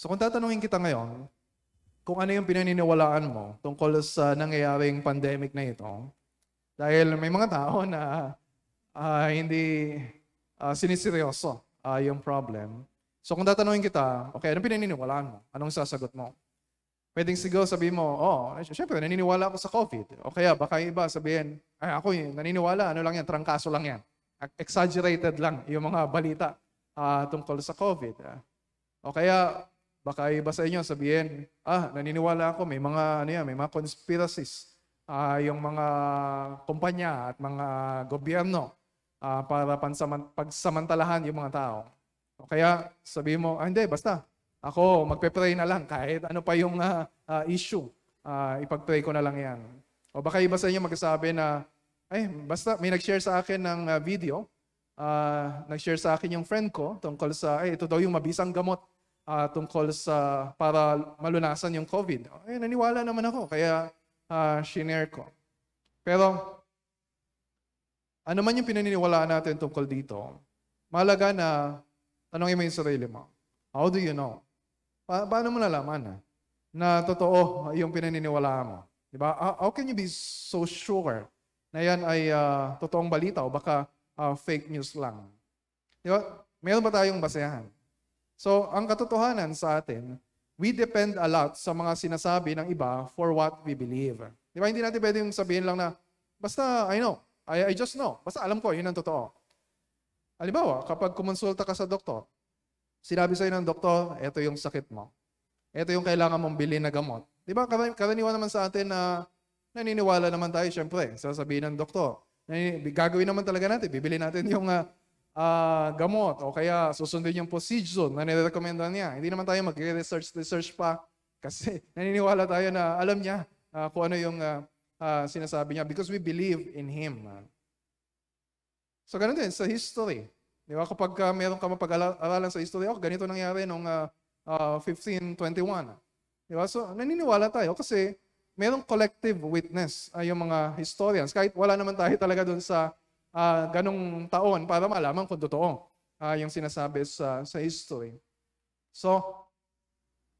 So kung tatanungin kita ngayon, kung ano yung pinaniniwalaan mo tungkol sa nangyayaring pandemic na ito, dahil may mga tao na ah, hindi uh, siniseryoso ah, yung problem. So kung tatanungin kita, okay, anong pinaniniwalaan mo? Anong sasagot mo? Pwedeng siguro sabihin mo, oh, syempre, naniniwala ako sa COVID. O kaya baka iba sabihin, ay ako yun, naniniwala, ano lang yan, trangkaso lang yan. Exaggerated lang yung mga balita ah, tungkol sa COVID. ah. O kaya, baka iba sa inyo sabihin, ah, naniniwala ako, may mga, ano yan, may mga conspiracies. Ah, yung mga kumpanya at mga gobyerno ah, para pansaman, pagsamantalahan yung mga tao. O kaya, sabihin mo, ah, hindi, basta, ako, magpe-pray na lang kahit ano pa yung ah, ah, issue. Ah, ipag-pray ko na lang yan. O baka iba sa inyo magsasabi na, ay, basta may nag-share sa akin ng ah, video, ah, nag-share sa akin yung friend ko tungkol sa, ay, ito daw yung mabisang gamot ah, tungkol sa, para malunasan yung COVID. Eh, naniwala naman ako, kaya ah, shinare ko. Pero, ano man yung pinaniniwalaan natin tungkol dito, mahalaga na tanongin mo yung sarili mo. How do you know? Pa- paano mo nalaman ah, na totoo yung pinaniniwalaan mo? Di ba? How, can you be so sure na yan ay ah, totoong balita o baka ah, fake news lang? Di ba? Meron ba tayong basehan? So, ang katotohanan sa atin, we depend a lot sa mga sinasabi ng iba for what we believe. Di ba? Hindi natin pwedeng sabihin lang na, basta I know, I, I just know. Basta alam ko, yun ang totoo. Halimbawa, kapag kumonsulta ka sa doktor, sinabi sa'yo ng doktor, ito yung sakit mo. Ito yung kailangan mong bilhin na gamot. Di ba, karani- karaniwan naman sa atin na naniniwala naman tayo, syempre, sasabihin ng doktor. Gagawin naman talaga natin, bibili natin yung ah, ah, gamot o kaya susundin yung procedure na nirekomenda niya. Hindi naman tayo mag-research research pa kasi naniniwala tayo na alam niya ah, kung ano yung ah, ah, sinasabi niya because we believe in Him. So ganun din sa history. Di ba? Kapag uh, meron ka mapag-aralan sa history, oh, ganito nangyari noong ah, ah, 1521. Di ba? So naniniwala tayo kasi merong collective witness ay yung mga historians. Kahit wala naman tayo talaga doon sa ah, ganong taon para malaman kung totoo ah, yung sinasabi sa, sa history. So,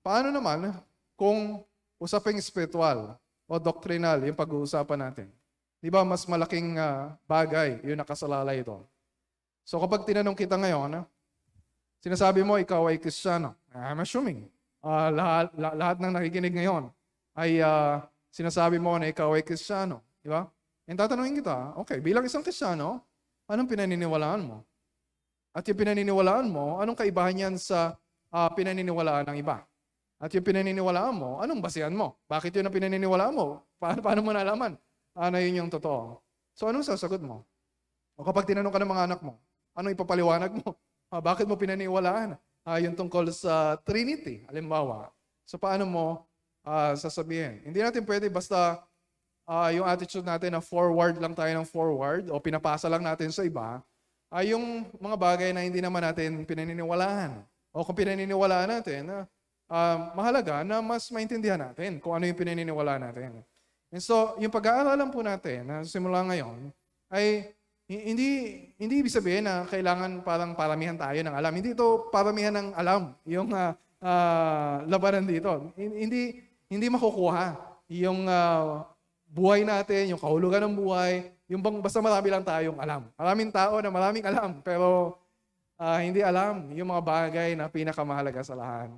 paano naman kung usaping spiritual o doctrinal yung pag-uusapan natin? Di ba mas malaking ah, bagay yung nakasalalay doon? So kapag tinanong kita ngayon, sinasabi mo ikaw ay Kristiyano. I'm assuming ah, lahat, la- lahat ng nakikinig ngayon ay ah, sinasabi mo na ikaw ay Kristiyano. Di ba? And tatanungin kita, okay, bilang isang Kristiyano, anong pinaniniwalaan mo? At yung pinaniniwalaan mo, anong kaibahan yan sa ah, pinaniniwalaan ng iba? At yung pinaniniwalaan mo, anong basehan mo? Bakit yun ang pinaniniwalaan mo? Paano, paano mo nalaman ah, na yun yung totoo? So anong sasagot mo? O kapag tinanong ka ng mga anak mo, anong ipapaliwanag mo? Ah, bakit mo pinaniwalaan? Ah, yung tungkol sa Trinity, halimbawa. So paano mo ah, sasabihin? Hindi natin pwede basta ah, yung attitude natin na forward lang tayo ng forward o pinapasa lang natin sa iba, ay yung mga bagay na hindi naman natin pinaniniwalaan. O kung pinaniniwalaan natin, ah, ah, mahalaga na mas maintindihan natin kung ano yung pinaniniwalaan natin. And so, yung pag-aaralan po natin na simula ngayon, ay hi- hindi hindi ibig sabihin na kailangan parang paramihan tayo ng alam. Hindi ito paramihan ng alam, yung ah, ah, labanan dito. Hin- Hindi hindi makukuha yung ah, buhay natin, yung kahulugan ng buhay, yung bang basta marami lang tayong alam. Maraming tao na maraming alam, pero ah, hindi alam yung mga bagay na pinakamahalaga sa lahat.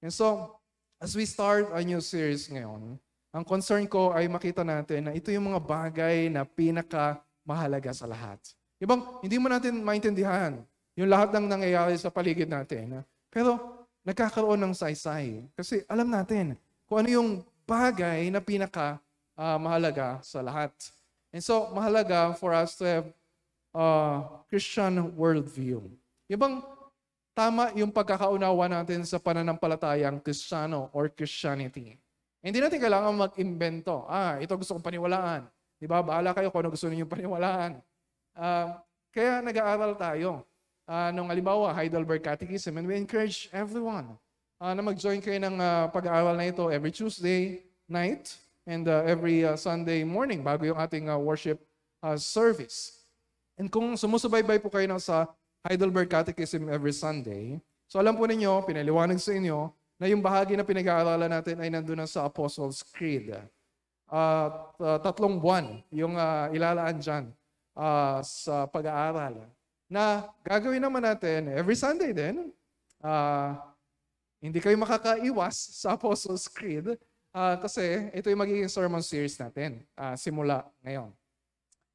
And so, as we start a new series ngayon, ang concern ko ay makita natin na ito yung mga bagay na pinakamahalaga sa lahat. Ibang, hindi mo natin maintindihan yung lahat ng nangyayari sa paligid natin. Pero, nagkakaroon ng saysay. Kasi alam natin kung ano yung bagay na pinaka ah, mahalaga sa lahat. And so, mahalaga for us to have uh, Christian worldview. Yung bang tama yung pagkakaunawa natin sa pananampalatayang Kristiyano or Christianity. Hindi natin kailangan mag-imbento. Ah, ito gusto kong paniwalaan. Di ba? Bahala kayo kung ano gusto ninyong paniwalaan. Ah, kaya nag-aaral tayo. Ah, nung halimbawa, Heidelberg Catechism, and we encourage everyone ah, na mag-join kayo ng ah, pag-aaral na ito every Tuesday night and ah, every ah, Sunday morning bago yung ating ah, worship ah, service. And kung sumusubaybay po kayo ng sa Heidelberg Catechism every Sunday, so alam po ninyo, pinaliwanag sa inyo na yung bahagi na pinag-aaralan natin ay nandun na sa Apostles' Creed. Uh, tatlong buwan yung uh, ilalaan dyan uh, sa pag-aaral. Na gagawin naman natin every Sunday din. Uh, hindi kayo makakaiwas sa Apostles' Creed uh, kasi ito yung magiging sermon series natin uh, simula ngayon.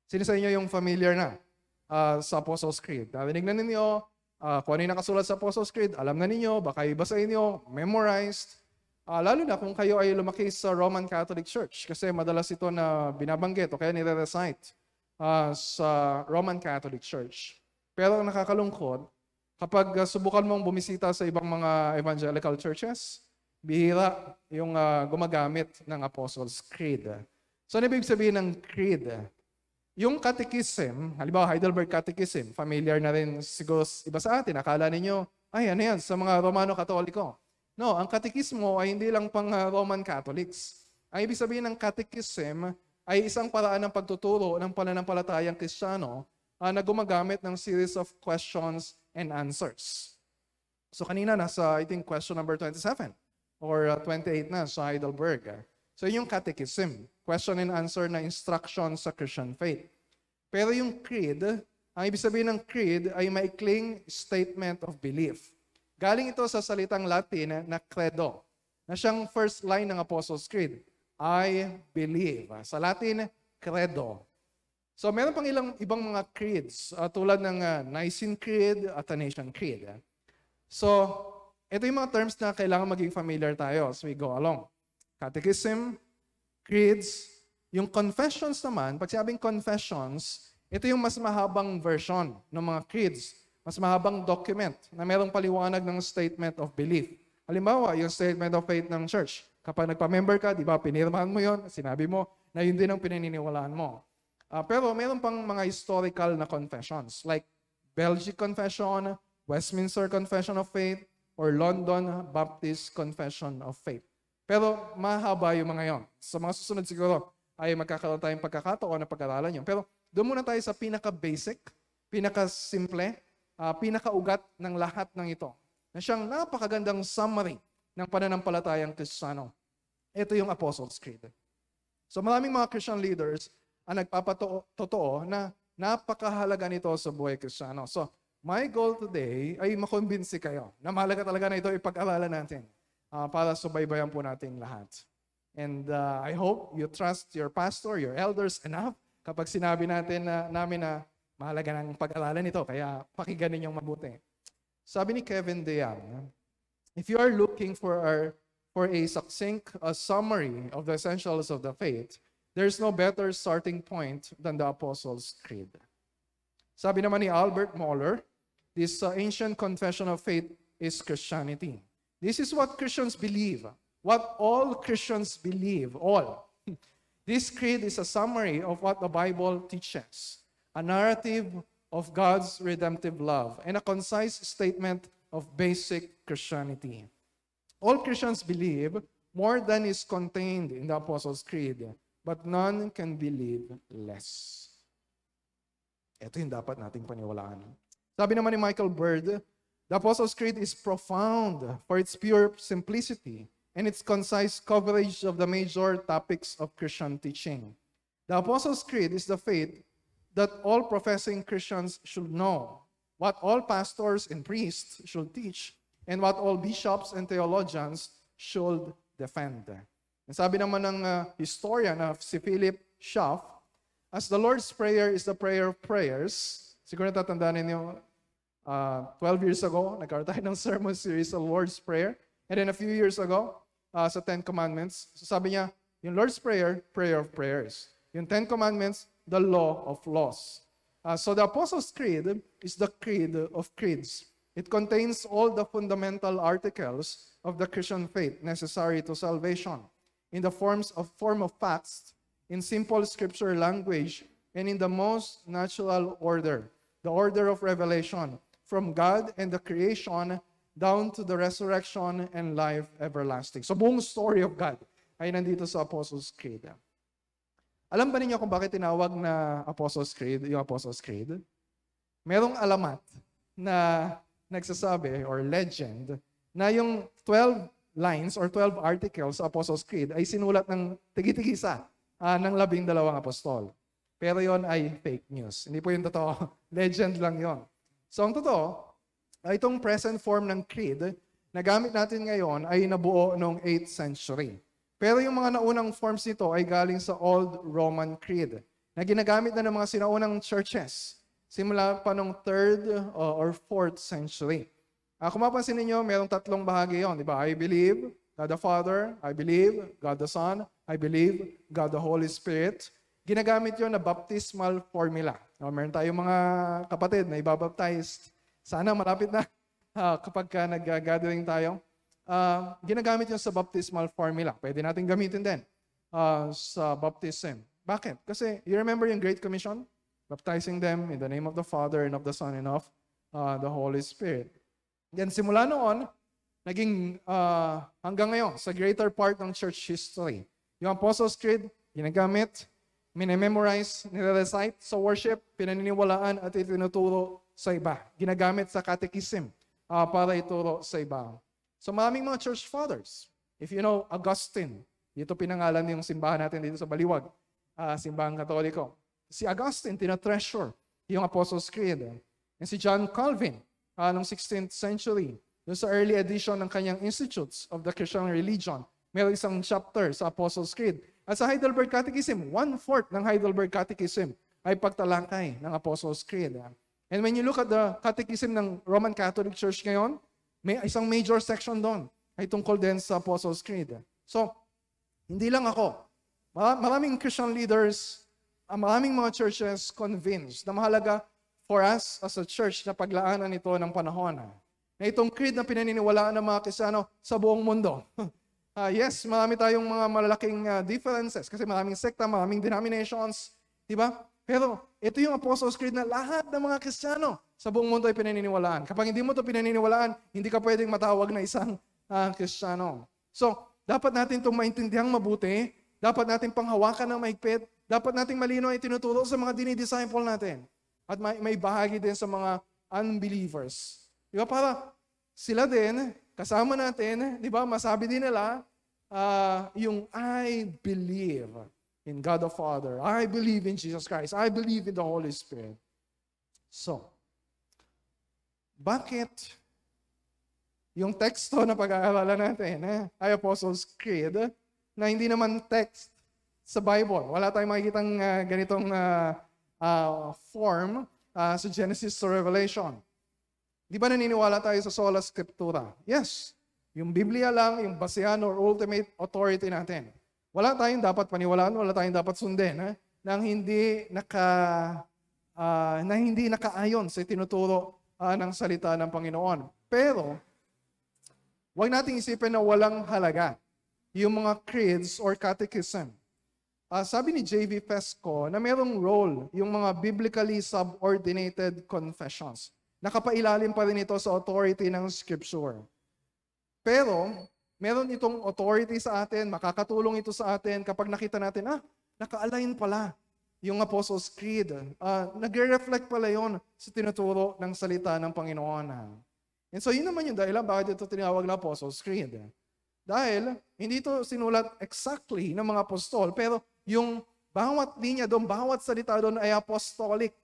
Sino sa inyo yung familiar na uh, sa Apostles' Creed? Narinig na ninyo uh, kung ano yung nakasulat sa Apostles' Creed, alam na ninyo, baka iba sa inyo, memorized. Uh, lalo na kung kayo ay lumaki sa Roman Catholic Church kasi madalas ito na binabanggit o kaya nire-recite uh, sa Roman Catholic Church. Pero ang nakakalungkot, kapag uh, subukan mong bumisita sa ibang mga evangelical churches, bihira yung uh, gumagamit ng Apostles' Creed. So, ano ibig sabihin ng creed? Yung catechism, halimbawa Heidelberg Catechism, familiar na rin siguro iba sa atin. Akala ninyo, ay ano yan, sa mga Romano Katoliko. No, ang katekismo ay hindi lang pang uh, Roman Catholics. Ang ibig sabihin ng catechism ay isang paraan ng pagtuturo ng pananampalatayang Kristiyano uh, na gumagamit ng series of questions and answers. So kanina nasa, I think, question number 27 or uh, 28 na sa Heidelberg. So yung catechism question and answer na instruction sa Christian faith. Pero yung creed, ang ibig sabihin ng creed ay maikling statement of belief. Galing ito sa salitang Latin na credo, na siyang first line ng Apostles' Creed. I believe. Sa Latin, credo. So meron pang ilang ibang mga creeds uh, tulad ng uh, Nicene Creed, Athanasian Creed. So, ito yung mga terms na kailangan maging familiar tayo as we go along. Catechism, creeds. Yung confessions naman, pag sinabing confessions, ito yung mas mahabang version ng mga creeds. Mas mahabang document na merong paliwanag ng statement of belief. Halimbawa, yung statement of faith ng church. Kapag nagpa-member ka, di ba, pinirmahan mo yon, sinabi mo na yun din ang pinaniniwalaan mo. Uh, pero meron pang mga historical na confessions like Belgic Confession, Westminster Confession of Faith, or London Baptist Confession of Faith. Pero mahaba yung mga yon. Sa mga susunod siguro ay magkakaroon tayong pagkakataon na pag-aralan yun. Pero doon muna tayo sa pinaka-basic, pinaka-simple, uh, pinaka-ugat ng lahat ng ito. Na siyang napakagandang summary ng pananampalatayang Kristiyano. Ito yung Apostles' Creed. So maraming mga Christian leaders ang nagpapatotoo na napakahalaga nito sa buhay Kristiyano. So, my goal today ay makumbinsi kayo na mahalaga talaga na ito ipag-aralan natin uh, para subaybayan po natin lahat. And uh, I hope you trust your pastor, your elders enough kapag sinabi natin na namin na mahalaga ng pag-aralan ito, kaya pakinggan ninyong mabuti. Sabi ni Kevin DeYoung, if you are looking for, our, for a succinct a summary of the essentials of the faith, there's no better starting point than the Apostles' Creed. Sabi naman ni Albert Moller, this uh, ancient confession of faith is Christianity. This is what Christians believe. What all Christians believe, all. This creed is a summary of what the Bible teaches, a narrative of God's redemptive love, and a concise statement of basic Christianity. All Christians believe more than is contained in the Apostles' Creed, but none can believe less. Ito yung dapat nating paniwalaan. Sabi naman ni Michael Bird, The Apostles' Creed is profound for its pure simplicity and its concise coverage of the major topics of Christian teaching. The Apostles' Creed is the faith that all professing Christians should know, what all pastors and priests should teach, and what all bishops and theologians should defend. And sabi naman ng uh, historian na si Philip Schaff, as the Lord's Prayer is the prayer of prayers, siguro natatandaan ninyo uh, 12 years ago, nagkaroon tayo ng sermon series sa Lord's Prayer. And then a few years ago, uh, sa Ten Commandments, so sabi niya, yung Lord's Prayer, prayer of prayers. Yung Ten Commandments, the law of laws. Uh, so the Apostles' Creed is the creed of creeds. It contains all the fundamental articles of the Christian faith necessary to salvation in the forms of form of facts, in simple scripture language, and in the most natural order, the order of revelation, from God and the creation down to the resurrection and life everlasting. So buong story of God ay nandito sa Apostles' Creed. Alam ba ninyo kung bakit tinawag na Apostles' Creed, yung Apostles' Creed? Merong alamat na nagsasabi or legend na yung 12 lines or 12 articles sa Apostles' Creed ay sinulat ng tigi-tigisa ah, ng labing dalawang apostol. Pero yon ay fake news. Hindi po yung totoo. Legend lang yon. So ang totoo, ay itong present form ng creed na gamit natin ngayon ay nabuo noong 8th century. Pero yung mga naunang forms nito ay galing sa Old Roman Creed na ginagamit na ng mga sinaunang churches simula pa noong 3rd uh, or 4th century. Uh, kung mapansin ninyo, mayroong tatlong bahagi yon, di ba? I believe God the Father, I believe God the Son, I believe God the Holy Spirit. Ginagamit yon na baptismal formula. No, meron tayong mga kapatid na ibabaptized. Sana malapit na uh, kapag ka nag-gathering tayo. Uh, ginagamit yon sa baptismal formula. Pwede natin gamitin din uh, sa baptism. Bakit? Kasi you remember yung Great Commission? Baptizing them in the name of the Father and of the Son and of uh, the Holy Spirit. Yan, simula noon, naging uh, hanggang ngayon, sa greater part ng church history. Yung Apostles' Creed, ginagamit, minememorize, nire-recite sa worship, pinaniniwalaan at itinuturo sa iba. Ginagamit sa catechism uh, para ituro sa iba. So maraming mga church fathers. If you know Augustine, dito pinangalan yung simbahan natin dito sa Baliwag, uh, simbahang katoliko. Si Augustine, tina-treasure yung Apostles' Creed. And si John Calvin, uh, noong 16th century, doon sa early edition ng kanyang Institutes of the Christian Religion, meron isang chapter sa Apostles' Creed. At sa Heidelberg Catechism, one-fourth ng Heidelberg Catechism ay pagtalakay ng Apostles' Creed. And when you look at the Catechism ng Roman Catholic Church ngayon, may isang major section doon ay tungkol din sa Apostles' Creed. So, hindi lang ako. Maraming Christian leaders ang maraming mga churches convinced na mahalaga for us as a church na paglaanan ito ng panahon. Na itong creed na pinaniniwalaan ng mga Kristiyano sa buong mundo. uh, yes, marami tayong mga malalaking uh, differences kasi maraming sekta, maraming denominations, di ba? Pero ito yung Apostles' Creed na lahat ng mga Kristiyano sa buong mundo ay pinaniniwalaan. Kapag hindi mo ito pinaniniwalaan, hindi ka pwedeng matawag na isang uh, Kristiyano. So, dapat natin itong maintindihan mabuti, dapat natin panghawakan ng mahigpit, dapat nating malino ay tinuturo sa mga dinidisciple natin. At may, may bahagi din sa mga unbelievers. Di ba? Para sila din, kasama natin, di ba, masabi din nila, uh, yung I believe in God the Father. I believe in Jesus Christ. I believe in the Holy Spirit. So, bakit yung teksto na pag-aaralan natin eh, ay Apostles' Creed na hindi naman text sa Bible. Wala tayong makikitang uh, ganitong uh, uh, form uh, sa Genesis to Revelation. Di ba naniniwala tayo sa sola scriptura? Yes. Yung Biblia lang, yung basehan or ultimate authority natin. Wala tayong dapat paniwalaan, wala tayong dapat sundin eh, nang hindi naka uh, na hindi nakaayon sa tinuturo uh, ng salita ng Panginoon. Pero, huwag nating isipin na walang halaga yung mga creeds or catechism Uh, sabi ni J.V. Pesco na mayroong role yung mga biblically subordinated confessions. Nakapailalim pa rin ito sa authority ng Scripture. Pero, meron itong authority sa atin, makakatulong ito sa atin kapag nakita natin, ah, naka-align pala yung Apostles' Creed. Uh, nagre-reflect pala yon sa tinuturo ng salita ng Panginoon. And so, yun naman yung dahilan bakit ito tinawag na Apostles' Creed. Dahil, hindi ito sinulat exactly ng mga apostol, pero yung bawat linya doon, bawat salita doon ay apostolic.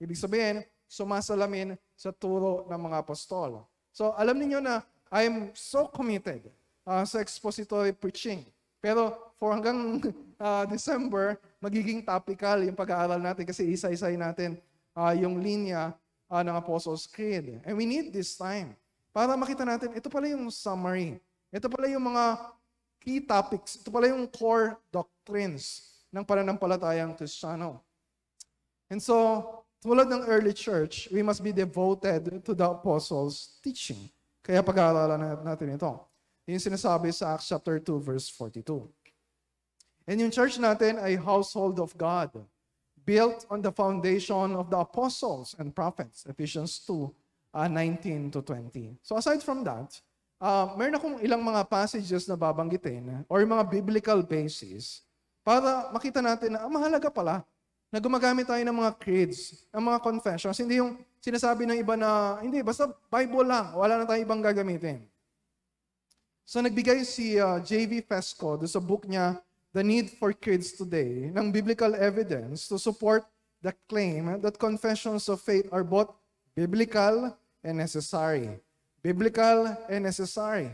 Ibig sabihin, sumasalamin sa turo ng mga apostol. So alam niyo na I am so committed uh, sa expository preaching. Pero for hanggang uh, December, magiging topical yung pag-aaral natin kasi isa-isay natin uh, yung linya uh, ng Apostles' Creed. And we need this time para makita natin, ito pala yung summary. Ito pala yung mga key topics. Ito pala yung core doctrines ng pananampalatayang Kristiyano. And so, tulad ng early church, we must be devoted to the apostles' teaching. Kaya pag-aaralan natin ito. Yung sinasabi sa Acts chapter 2, verse 42. And yung church natin ay household of God, built on the foundation of the apostles and prophets, Ephesians 2, uh, 19 to 20. So aside from that, uh, meron akong ilang mga passages na babanggitin or mga biblical basis para makita natin na ah, mahalaga pala na gumagamit tayo ng mga creeds, ng mga confessions. Hindi yung sinasabi ng iba na, hindi, basta Bible lang, wala na tayong ibang gagamitin. So nagbigay si uh, J.V. Fesco do sa book niya, The Need for Kids Today, ng biblical evidence to support the claim that confessions of faith are both biblical and necessary. Biblical and necessary.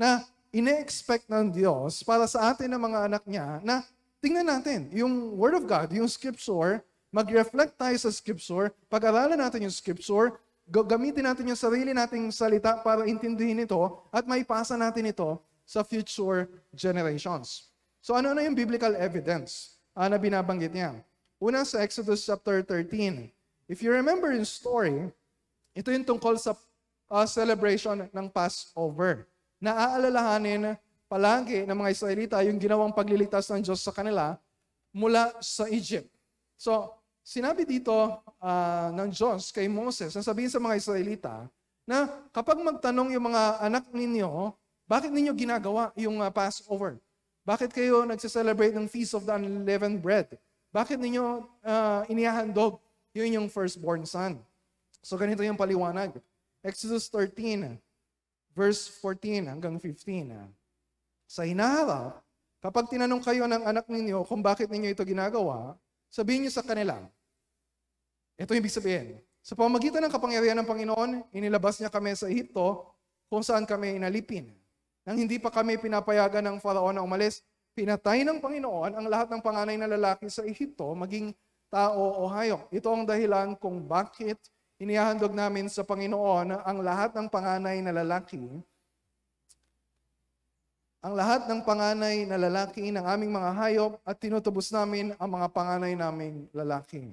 Na ine-expect ng Diyos para sa atin ng mga anak niya na tingnan natin yung Word of God, yung Scripture, mag-reflect tayo sa Scripture, pag-aralan natin yung Scripture, gamitin natin yung sarili nating salita para intindihin ito at maipasa natin ito sa future generations. So ano na yung biblical evidence ah, na binabanggit niya? Una sa Exodus chapter 13. If you remember yung story, ito yung tungkol sa ah, celebration ng Passover. Naaalalahanin palagi ng mga Israelita yung ginawang pagliligtas ng Diyos sa kanila mula sa Egypt. So, sinabi dito ah, ng Diyos kay Moses, sasabihin sa mga Israelita, na kapag magtanong yung mga anak ninyo, bakit ninyo ginagawa yung ah, Passover? Bakit kayo nagse-celebrate ng Feast of the Unleavened Bread? Bakit ninyo ah, inihahandog yun yung firstborn son? So ganito yung paliwanag. Exodus 13, verse 14 hanggang 15. Sa hinaharap, kapag tinanong kayo ng anak ninyo kung bakit ninyo ito ginagawa, sabihin niyo sa kanila, ito yung ibig sabihin. Sa pamagitan ng kapangyarihan ng Panginoon, inilabas niya kami sa Ehipto kung saan kami inalipin. Nang hindi pa kami pinapayagan ng Faraon na umalis, pinatay ng Panginoon ang lahat ng panganay na lalaki sa Ehipto, maging tao o hayop. Ito ang dahilan kung bakit inihahandog namin sa Panginoon ang lahat ng panganay na lalaki ang lahat ng panganay na lalaki ng aming mga hayop at tinutubos namin ang mga panganay naming lalaki.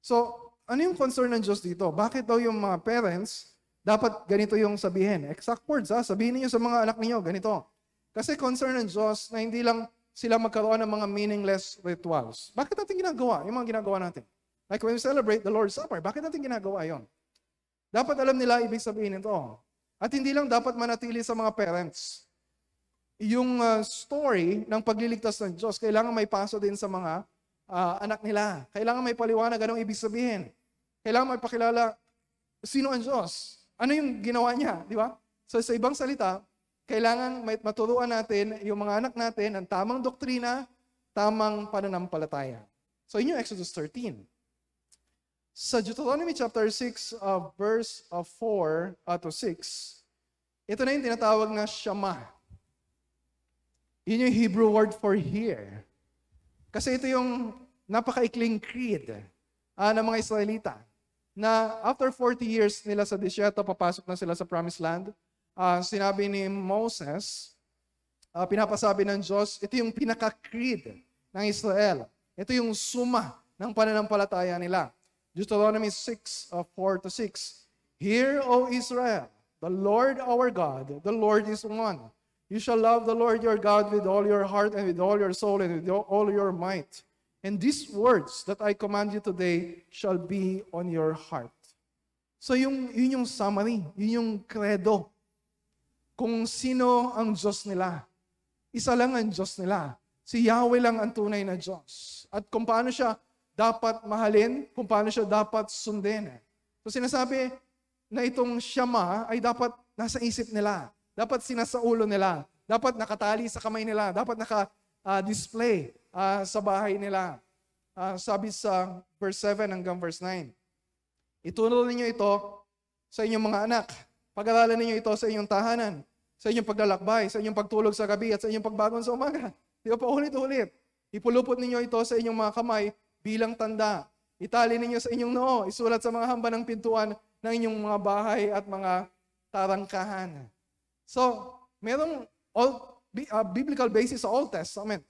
So, ano yung concern ng Diyos dito? Bakit daw yung mga parents, dapat ganito yung sabihin? Exact words ha, sabihin niyo sa mga anak niyo, ganito. Kasi concern ng Diyos na hindi lang sila magkaroon ng mga meaningless rituals. Bakit natin ginagawa yung mga ginagawa natin? Like when we celebrate the Lord's Supper, bakit natin ginagawa yon? Dapat alam nila ibig sabihin nito. At hindi lang dapat manatili sa mga parents yung uh, story ng pagliligtas ng Diyos, kailangan may paso din sa mga uh, anak nila. Kailangan may paliwanag anong ibig sabihin. Kailangan may pakilala sino ang Diyos. Ano yung ginawa niya, di ba? So sa ibang salita, kailangan may maturuan natin yung mga anak natin ang tamang doktrina, tamang pananampalataya. So yun yung Exodus 13. Sa Deuteronomy chapter 6, uh, verse uh, 4 uh, to 6, ito na yung tinatawag na Shema. Yun yung Hebrew word for hear. Kasi ito yung napakaikling creed uh, ng mga Israelita na after 40 years nila sa disyerto, papasok na sila sa promised land. Uh, sinabi ni Moses, uh, pinapasabi ng Diyos, ito yung pinaka-creed ng Israel. Ito yung suma ng pananampalataya nila. Deuteronomy 6, uh, 4 to 6. Hear, O Israel, the Lord our God, the Lord is one. You shall love the Lord your God with all your heart and with all your soul and with all your might. And these words that I command you today shall be on your heart. So yung, yun yung summary, yun yung credo. Kung sino ang Diyos nila. Isa lang ang Diyos nila. Si Yahweh lang ang tunay na Diyos. At kung paano siya dapat mahalin, kung paano siya dapat sundin. So sinasabi na itong Shama ay dapat nasa isip nila. Dapat sinasaulo nila. Dapat nakatali sa kamay nila. Dapat naka-display uh, uh, sa bahay nila. Uh, sabi sa verse 7 hanggang verse 9. Ituro ninyo ito sa inyong mga anak. Pag-aralan ninyo ito sa inyong tahanan, sa inyong paglalakbay, sa inyong pagtulog sa gabi at sa inyong pagbangon sa umaga. Di ba pa ulit-ulit? Ipulupot ninyo ito sa inyong mga kamay bilang tanda. Itali ninyo sa inyong noo, isulat sa mga hamba ng pintuan ng inyong mga bahay at mga tarangkahan. So, merong all, uh, biblical basis sa Old Testament.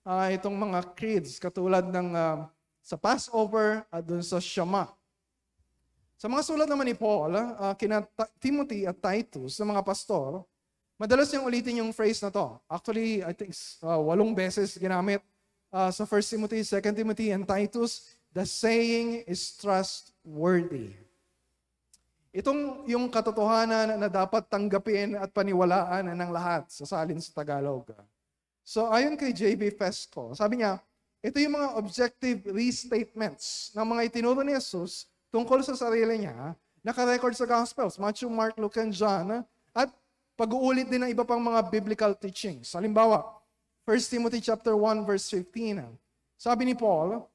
Uh, itong mga creeds, katulad ng uh, sa Passover at dun sa Shema. Sa mga sulat naman ni Paul, uh, kina Timothy at Titus, sa mga pastor, madalas niyang ulitin yung phrase na to. Actually, I think uh, walong beses ginamit uh, sa 1 Timothy, 2 Timothy, and Titus, the saying is trustworthy. Itong yung katotohanan na dapat tanggapin at paniwalaan ng lahat sa salin sa Tagalog. So ayon kay J.B. Fesco, sabi niya, ito yung mga objective restatements ng mga itinuro ni Jesus tungkol sa sarili niya, nakarecord sa Gospels, Matthew, Mark, Luke, and John, at pag-uulit din ng iba pang mga biblical teachings. Halimbawa, 1 Timothy chapter 1 verse 15. Sabi ni Paul,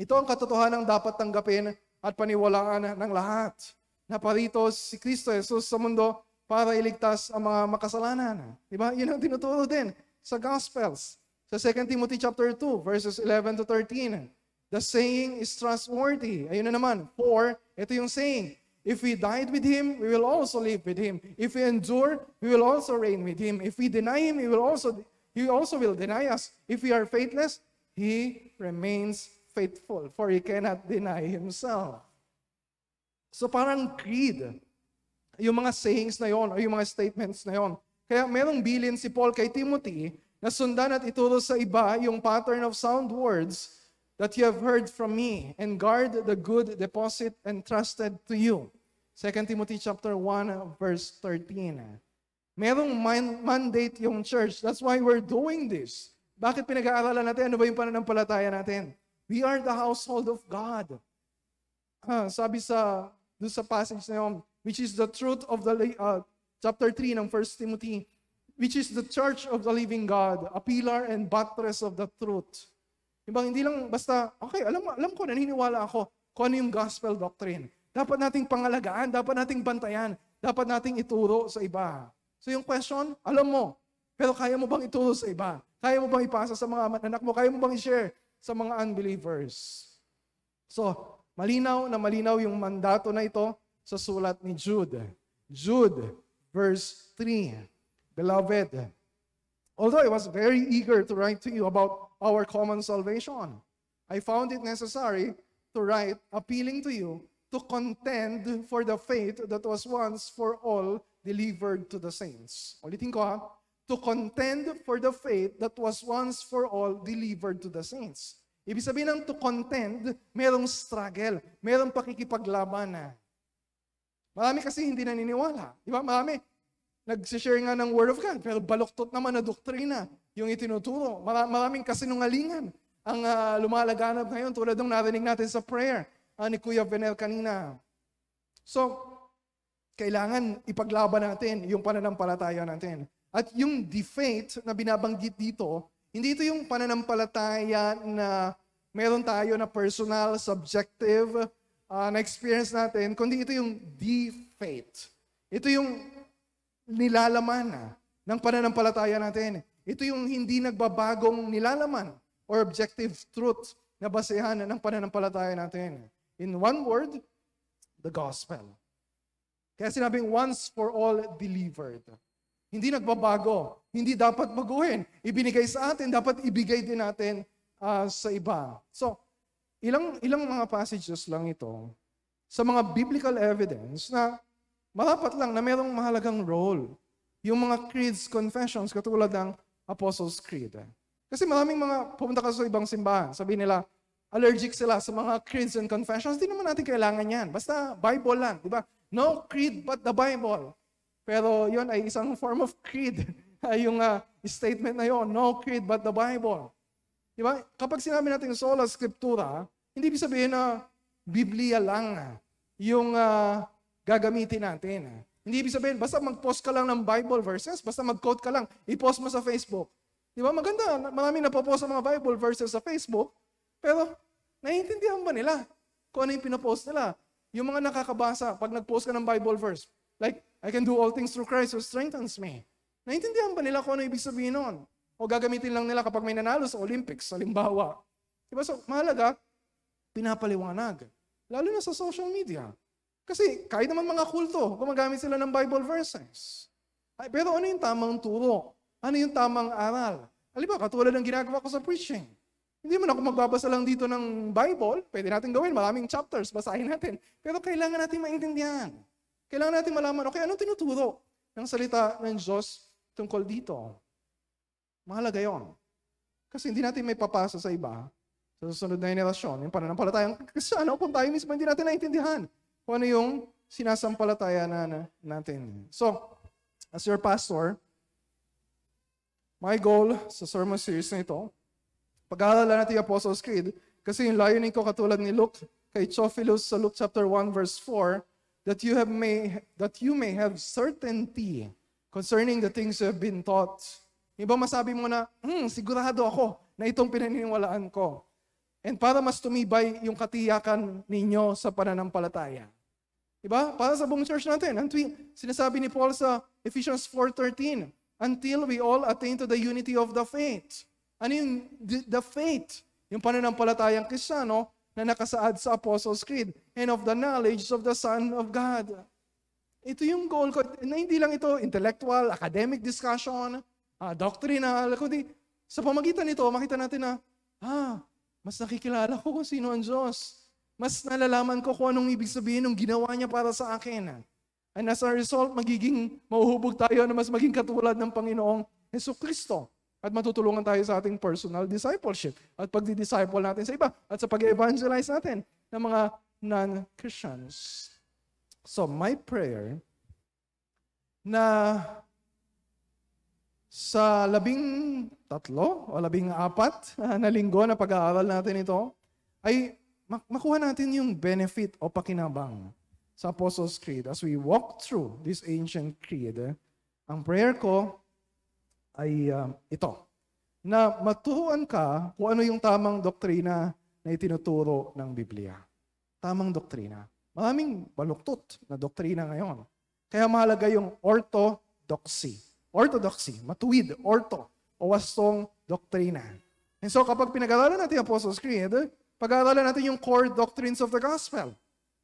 ito ang katotohanan dapat tanggapin at paniwalaan ng lahat. Na parito si Kristo Jesus sa mundo para iligtas ang mga makasalanan. Di ba? Yun ang tinuturo din sa Gospels. Sa 2 Timothy chapter 2 verses 11 to 13. The saying is trustworthy. Ayun na naman. For, ito yung saying. If we died with Him, we will also live with Him. If we endure, we will also reign with Him. If we deny Him, He will also, He also will deny us. If we are faithless, He remains faithful, for He cannot deny Himself. So parang creed, yung mga sayings na yon o yung mga statements na yon. Kaya merong bilin si Paul kay Timothy na sundan at ituro sa iba yung pattern of sound words that you have heard from me and guard the good deposit entrusted to you. 2 Timothy chapter 1 verse 13. Merong man- mandate yung church. That's why we're doing this. Bakit pinag-aaralan natin? Ano ba yung pananampalataya natin? We are the household of God. Ah, sabi sa doon sa passage na yun, which is the truth of the uh, chapter 3 ng 1 Timothy, which is the church of the living God, a pillar and buttress of the truth. Diba, hindi lang basta, okay, alam, alam ko, naniniwala ako kung ano yung gospel doctrine. Dapat nating pangalagaan, dapat nating bantayan, dapat nating ituro sa iba. So yung question, alam mo, pero kaya mo bang ituro sa iba? Kaya mo bang ipasa sa mga anak mo? Kaya mo bang i-share sa mga unbelievers? So, malinaw na malinaw yung mandato na ito sa sulat ni Jude. Jude, verse 3. Beloved, although I was very eager to write to you about our common salvation, I found it necessary to write appealing to you to contend for the faith that was once for all delivered to the saints. Ulitin ko ha. To contend for the faith that was once for all delivered to the saints. Ibig sabihin ng to contend, merong struggle, merong pakikipaglaban na. Marami kasi hindi naniniwala. Di ba? Marami, nagsishare nga ng Word of God, pero baluktot naman na doktrina yung itinuturo. Mara- Maraming kasinungalingan ang uh, lumalaganap ngayon tulad ng narinig natin sa prayer uh, ni Kuya Venel kanina. So, kailangan ipaglaban natin yung pananampalataya natin. At yung defate na binabanggit dito, hindi ito yung pananampalataya na meron tayo na personal, subjective, uh, na experience natin, kundi ito yung defate. Ito yung nilalaman ng pananampalataya natin. Ito yung hindi nagbabagong nilalaman or objective truth na basehan ng pananampalataya natin. In one word, the gospel. Kaya sinabing once for all delivered. Hindi nagbabago. Hindi dapat baguhin. Ibinigay sa atin, dapat ibigay din natin uh, sa iba. So, ilang ilang mga passages lang ito sa mga biblical evidence na Malapat lang na mayroong mahalagang role. Yung mga creeds, confessions, katulad ng Apostles' Creed. Kasi maraming mga, pumunta ka sa ibang simbahan, sabi nila, allergic sila sa mga creeds and confessions. Hindi naman natin kailangan yan. Basta Bible lang, di ba? No creed but the Bible. Pero yon ay isang form of creed. yung uh, statement na yon, no creed but the Bible. Di ba? Kapag sinabi natin sola scriptura, hindi ibig sabihin na Biblia lang yung uh, gagamitin natin. Hindi ibig sabihin, basta mag-post ka lang ng Bible verses, basta mag-quote ka lang, i-post mo sa Facebook. Di ba? Maganda, maraming napopost ng mga Bible verses sa Facebook, pero naiintindihan ba nila kung ano yung pinapost nila? Yung mga nakakabasa, pag nag-post ka ng Bible verse, like, I can do all things through Christ who strengthens me. Naiintindihan ba nila kung ano ibig sabihin nun? O gagamitin lang nila kapag may nanalo sa Olympics, halimbawa. Diba? So, mahalaga, pinapaliwanag. Lalo na sa social media. Kasi kahit naman mga kulto, gumagamit sila ng Bible verses. Ay, pero ano yung tamang turo? Ano yung tamang aral? Halimbawa, katulad ng ginagawa ko sa preaching. Hindi man ako magbabasa lang dito ng Bible, pwede natin gawin, maraming chapters, basahin natin. Pero kailangan natin maintindihan. Kailangan natin malaman, okay, anong tinuturo ng salita ng Diyos tungkol dito? Mahalaga yon. Kasi hindi natin may papasa sa iba, sa susunod na henerasyon, yung pananampalatayang kristyano, kung tayo mismo hindi natin naintindihan kung ano yung sinasampalataya na, natin. So, as your pastor, my goal sa sermon series na ito, pag-aaralan natin yung Apostles' Creed, kasi yung layunin ko katulad ni Luke, kay Theophilus sa Luke chapter 1 verse 4, that you have may that you may have certainty concerning the things you have been taught. Iba masabi mo na, hmm, sigurado ako na itong pinaniniwalaan ko. And para mas tumibay yung katiyakan ninyo sa pananampalataya. Diba? Para sa buong church natin. Ang twi- sinasabi ni Paul sa Ephesians 4.13, until we all attain to the unity of the faith. Ano yung the, the faith? Yung pananampalatayang kristyano na nakasaad sa Apostles' Creed and of the knowledge of the Son of God. Ito yung goal ko. Na hindi lang ito intellectual, academic discussion, ah, doctrinal, kundi sa pamagitan nito, makita natin na, ah, mas nakikilala ko kung sino ang Diyos. Mas nalalaman ko kung anong ibig sabihin ng ginawa niya para sa akin. And as a result, magiging mauhubog tayo na mas maging katulad ng Panginoong Yeso Kristo. At matutulungan tayo sa ating personal discipleship. At pagdi-disciple natin sa iba. At sa pag-evangelize natin ng mga non-Christians. So, my prayer na sa labing tatlo o labing apat na linggo na pag-aaral natin ito, ay mak- makuha natin yung benefit o pakinabang sa Apostles' Creed. As we walk through this ancient creed, ang prayer ko ay um, ito, na maturuan ka kung ano yung tamang doktrina na itinuturo ng Biblia. Tamang doktrina. Maraming baluktot na doktrina ngayon. Kaya mahalaga yung orthodoxy. Orthodoxy, matuwid, ortho, o wastong doktrina. And so kapag pinag-aralan natin yung Apostles' Creed, pag-aaralan natin yung core doctrines of the gospel.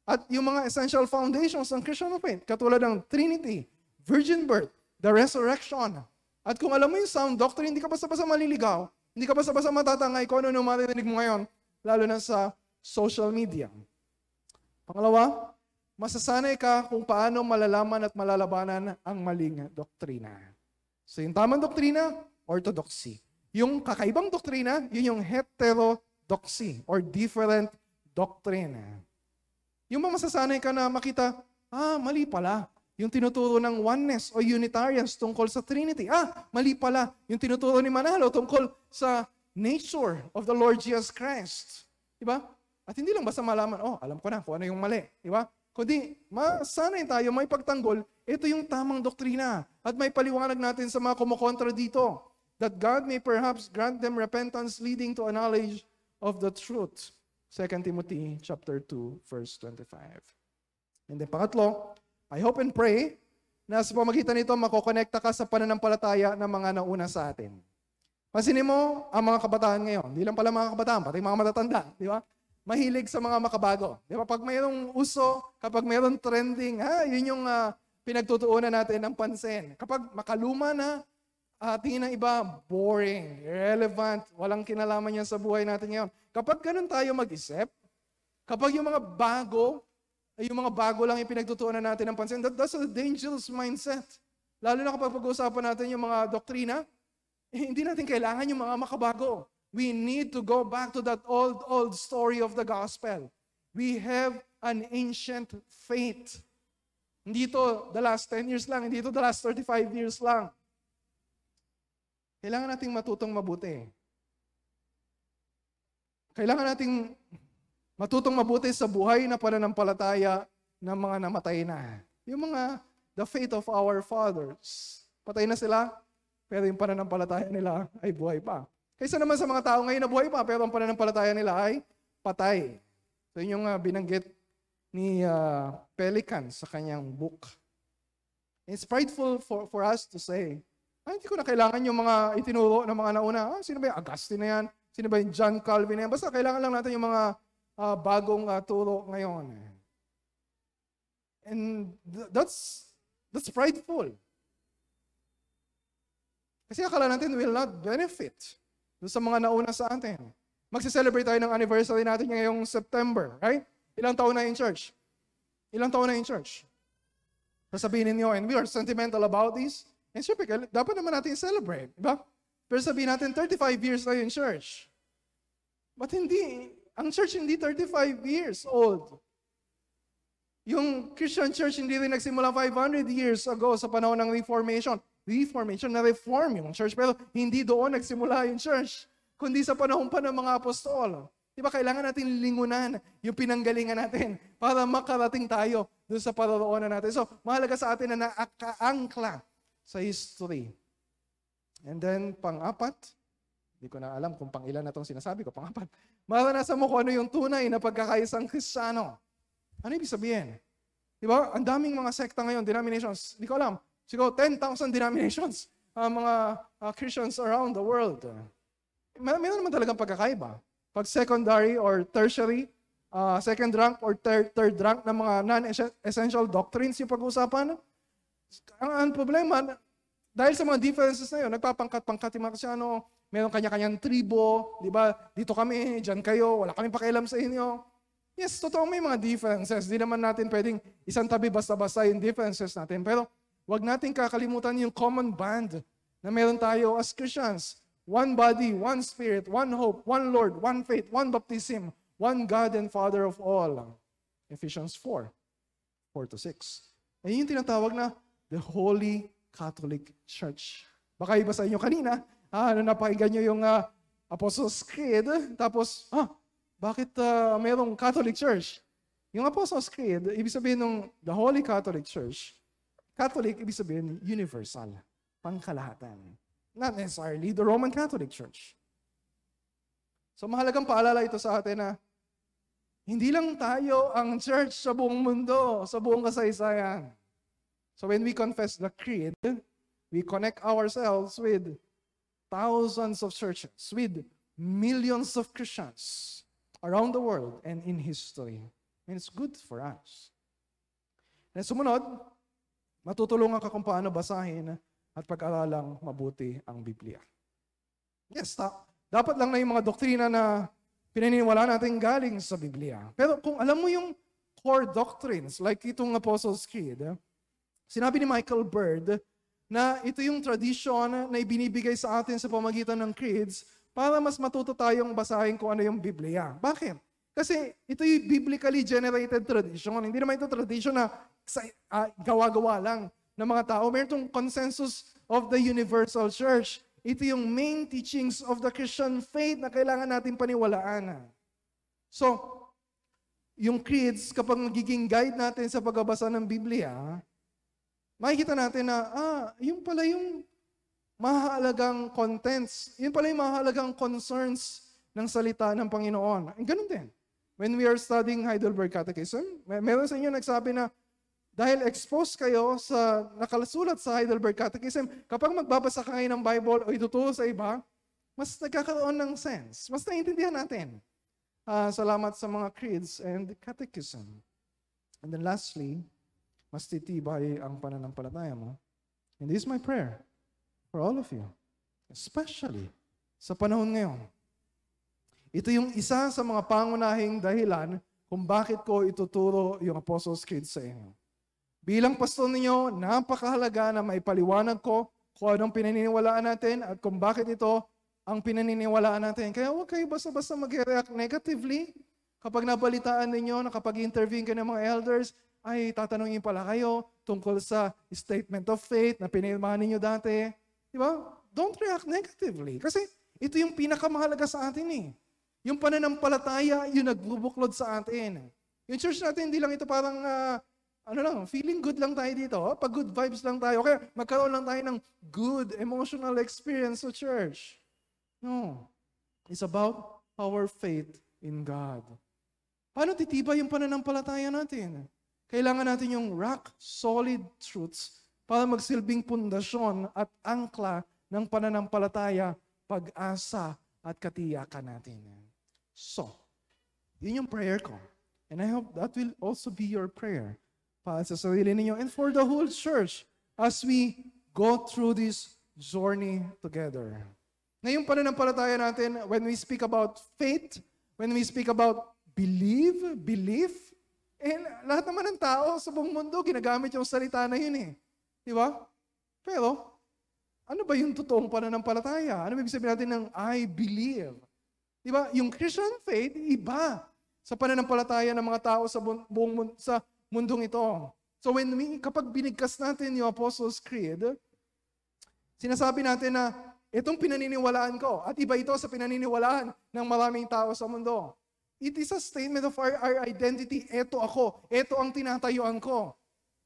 At yung mga essential foundations ng Christian faith, katulad ng Trinity, virgin birth, the resurrection. At kung alam mo yung sound doctrine, hindi ka basta-basta maliligaw, hindi ka basta-basta matatangay kung ano maririnig mo ngayon, lalo na sa social media. Pangalawa, masasanay ka kung paano malalaman at malalabanan ang maling doktrina. So yung tamang doktrina, orthodoxy. Yung kakaibang doktrina, yun yung heterodoxy or different doctrine. Yung mga masasanay ka na makita, ah, mali pala. Yung tinuturo ng oneness o Unitarians tungkol sa Trinity. Ah, mali pala. Yung tinuturo ni Manalo tungkol sa nature of the Lord Jesus Christ. Diba? At hindi lang basta malaman, oh, alam ko na kung ano yung mali. Diba? Kundi, masanay tayo, may pagtanggol, ito yung tamang doktrina. At may paliwanag natin sa mga kumukontra dito. That God may perhaps grant them repentance leading to a knowledge of the truth. 2 Timothy chapter 2, verse 25. And then pangatlo, I hope and pray na sa pamagitan nito makokonekta ka sa pananampalataya ng mga nauna sa atin. Pansinin mo ang mga kabataan ngayon. Hindi lang pala mga kabataan, pati mga matatanda. Di ba? Mahilig sa mga makabago. Di ba? Pag mayroong uso, kapag mayroong trending, ha, yun yung uh, pinagtutuunan natin ng pansin. Kapag makaluma na, uh, tingin ng iba, boring, irrelevant, walang kinalaman yan sa buhay natin ngayon. Kapag ganun tayo mag-isip, kapag yung mga bago, yung mga bago lang yung pinagtutuunan natin ng pansin, that, that's a dangerous mindset. Lalo na kapag pag-uusapan natin yung mga doktrina, eh, hindi natin kailangan yung mga makabago. We need to go back to that old, old story of the gospel. We have an ancient faith. Hindi ito the last 10 years lang, hindi ito the last 35 years lang. Kailangan nating matutong mabuti. Kailangan nating matutong mabuti sa buhay na pananampalataya ng mga namatay na. Yung mga, the faith of our fathers. Patay na sila, pero yung pananampalataya nila ay buhay pa. Kaysa naman sa mga tao ngayon na buhay pa, pero ang pananampalataya nila ay patay. So yun yung uh, binanggit ni uh, Pelican sa kanyang book. It's prideful for, for us to say, ay, hindi ko na kailangan yung mga itinuro ng mga nauna. Ah, sino ba yung Augustine na yan? Sino ba yung John Calvin na yan? Basta kailangan lang natin yung mga uh, bagong uh, turo ngayon. And th- that's that's prideful. Kasi akala natin will not benefit doon sa mga nauna sa atin. Magse-celebrate tayo ng anniversary natin ngayong September, right? Ilang taon na in church? Ilang taon na in church? Sasabihin ninyo, and we are sentimental about this. And syempre, dapat naman natin celebrate, di ba? Pero sabihin natin, 35 years na in church. But hindi, ang church hindi 35 years old. Yung Christian church hindi rin nagsimula 500 years ago sa panahon ng Reformation. Reformation, na-reform yung church. Pero hindi doon nagsimula yung church. Kundi sa panahon pa ng mga apostol. Di ba kailangan natin lingunan yung pinanggalingan natin para makarating tayo doon sa paroroonan natin. So, mahalaga sa atin na nakaangkla sa history. And then, pang-apat, hindi ko na alam kung pang ilan na itong sinasabi ko, pang-apat, maranasan mo kung ano yung tunay na pagkakaisang Kristiyano. Ano ibig sabihin? Di ba? Ang daming mga sekta ngayon, denominations. Hindi ko alam. Siguro 10,000 denominations ang mga uh, Christians around the world. May, meron naman talagang pagkakaiba. Pag secondary or tertiary, uh, second rank or third, third rank ng mga non-essential doctrines yung pag-uusapan, ang, ang problema, dahil sa mga differences na yun, nagpapangkat-pangkat yung mga Krisyano, meron kanya-kanyang tribo, di ba? Dito kami, dyan kayo, wala kaming pakialam sa inyo. Yes, totoo may mga differences. Di naman natin pwedeng isang tabi basta-basta yung differences natin. Pero wag natin kakalimutan yung common bond na meron tayo as Christians. One body, one spirit, one hope, one Lord, one faith, one baptism, one God and Father of all. Ephesians 4, 4 to 6. Ayun yung tinatawag na the Holy Catholic Church. Baka iba sa inyo kanina, ah, ano napakinggan nyo yung uh, Apostles' Creed, tapos, ah, bakit uh, mayroong Catholic Church? Yung Apostles' Creed, ibig sabihin ng the Holy Catholic Church, Catholic, ibig sabihin universal, pangkalahatan. Not necessarily the Roman Catholic Church. So mahalagang paalala ito sa atin na hindi lang tayo ang church sa buong mundo, sa buong kasaysayan. So when we confess the creed, we connect ourselves with thousands of churches, with millions of Christians around the world and in history. And it's good for us. And sumunod, matutulungan ka kung paano basahin at pag-aralang mabuti ang Biblia. Yes, ta- dapat lang na yung mga doktrina na pinaniniwala natin galing sa Biblia. Pero kung alam mo yung core doctrines, like itong Apostles' Creed, Sinabi ni Michael Bird na ito yung tradition na ibinibigay sa atin sa pamagitan ng creeds para mas matuto tayong basahin kung ano yung Biblia. Bakit? Kasi ito yung biblically generated tradition. Hindi naman ito tradition na uh, gawa-gawa lang ng mga tao. Meron itong consensus of the universal church. Ito yung main teachings of the Christian faith na kailangan natin paniwalaan. So, yung creeds, kapag magiging guide natin sa pagbabasa ng Biblia, makikita natin na, ah, yung pala yung mahalagang contents, yun pala yung mahalagang concerns ng salita ng Panginoon. Ganun din. When we are studying Heidelberg Catechism, may, meron sa inyo nagsabi na dahil exposed kayo sa nakalasulat sa Heidelberg Catechism, kapag magbabasa ka ngayon ng Bible o ituturo sa iba, mas nagkakaroon ng sense. Mas naiintindihan natin. Uh, salamat sa mga creeds and catechism. And then lastly, mas titibay ang pananampalataya mo. And this is my prayer for all of you, especially sa panahon ngayon. Ito yung isa sa mga pangunahing dahilan kung bakit ko ituturo yung Apostles' Creed sa inyo. Bilang pastor ninyo, napakahalaga na maipaliwanag ko kung anong pinaniniwalaan natin at kung bakit ito ang pinaniniwalaan natin. Kaya huwag kayo basta-basta mag-react negatively kapag nabalitaan ninyo na kapag intervene ka ng mga elders, ay tatanungin pala kayo tungkol sa statement of faith na pinirmahan ninyo dati. Di ba? Don't react negatively. Kasi ito yung pinakamahalaga sa atin eh. Yung pananampalataya, yung nagbubuklod sa atin. Yung church natin, hindi lang ito parang, uh, ano lang, feeling good lang tayo dito. Oh? Pag good vibes lang tayo. Kaya magkaroon lang tayo ng good emotional experience sa church. No. It's about our faith in God. Paano titibay yung pananampalataya natin? Kailangan natin yung rock solid truths para magsilbing pundasyon at angkla ng pananampalataya, pag-asa at katiyakan natin. So, yun yung prayer ko. And I hope that will also be your prayer para sa sarili ninyo and for the whole church as we go through this journey together. Ngayong pananampalataya natin, when we speak about faith, when we speak about believe, belief, eh, lahat naman ng tao sa buong mundo, ginagamit yung salita na yun eh. Di ba? Pero, ano ba yung totoong pananampalataya? Ano ibig sabihin natin ng I believe? Di ba? Yung Christian faith, iba sa pananampalataya ng mga tao sa buong mundo, sa mundong ito. So when we, kapag binigkas natin yung Apostles' Creed, sinasabi natin na itong pinaniniwalaan ko at iba ito sa pinaniniwalaan ng maraming tao sa mundo. It is a statement of our, our identity. Ito ako. Ito ang tinatayuan ko.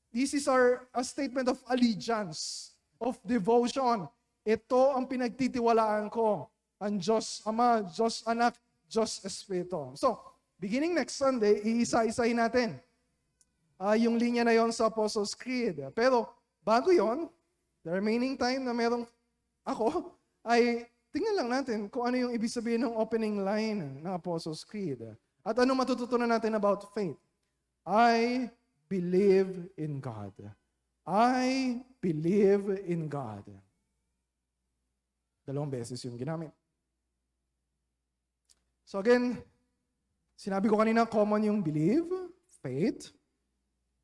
This is our a statement of allegiance. of devotion. Ito ang pinagtitiwalaan ko. Ang Diyos Ama, Diyos Anak, Diyos Espiritu. So, beginning next Sunday, iisa-isahin natin ah yung linya na yon sa Apostles' Creed. Pero bago yon, the remaining time na merong ako, ay tingnan lang natin kung ano yung ibig sabihin ng opening line ng Apostles' Creed. At ano matututunan natin about faith. I believe in God. I believe in God. Dalawang beses yung ginamit. So again, sinabi ko kanina, common yung believe, faith.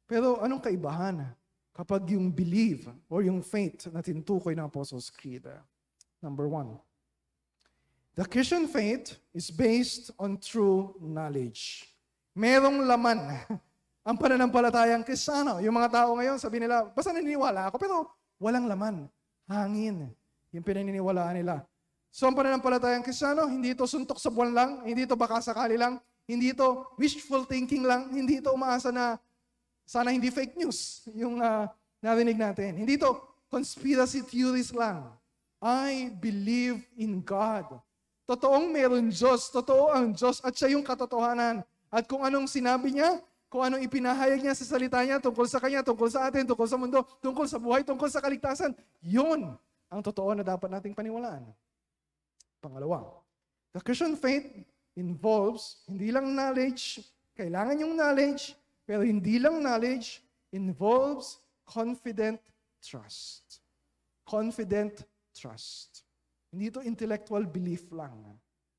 Pero anong kaibahan kapag yung believe or yung faith na tinutukoy ng Apostles' Creed? Number one, the Christian faith is based on true knowledge. Merong laman ang pananampalatayang Kristiyano. Yung mga tao ngayon, sabi nila, basta naniniwala ako, pero walang laman. Hangin. Yung pinaniniwalaan nila. So ang pananampalatayang Kristiyano, hindi ito suntok sa buwan lang, hindi ito baka sakali lang, hindi ito wishful thinking lang, hindi ito umaasa na sana hindi fake news yung uh, narinig natin. Hindi ito conspiracy theories lang. I believe in God. Totoong meron Diyos, totoo ang Diyos at siya yung katotohanan. At kung anong sinabi niya, kung anong ipinahayag niya sa salita niya tungkol sa kanya, tungkol sa atin, tungkol sa mundo, tungkol sa buhay, tungkol sa kaligtasan, yun ang totoo na dapat nating paniwalaan. Pangalawa, the Christian faith involves hindi lang knowledge, kailangan yung knowledge, pero hindi lang knowledge, involves confident trust. Confident trust. Hindi ito intellectual belief lang.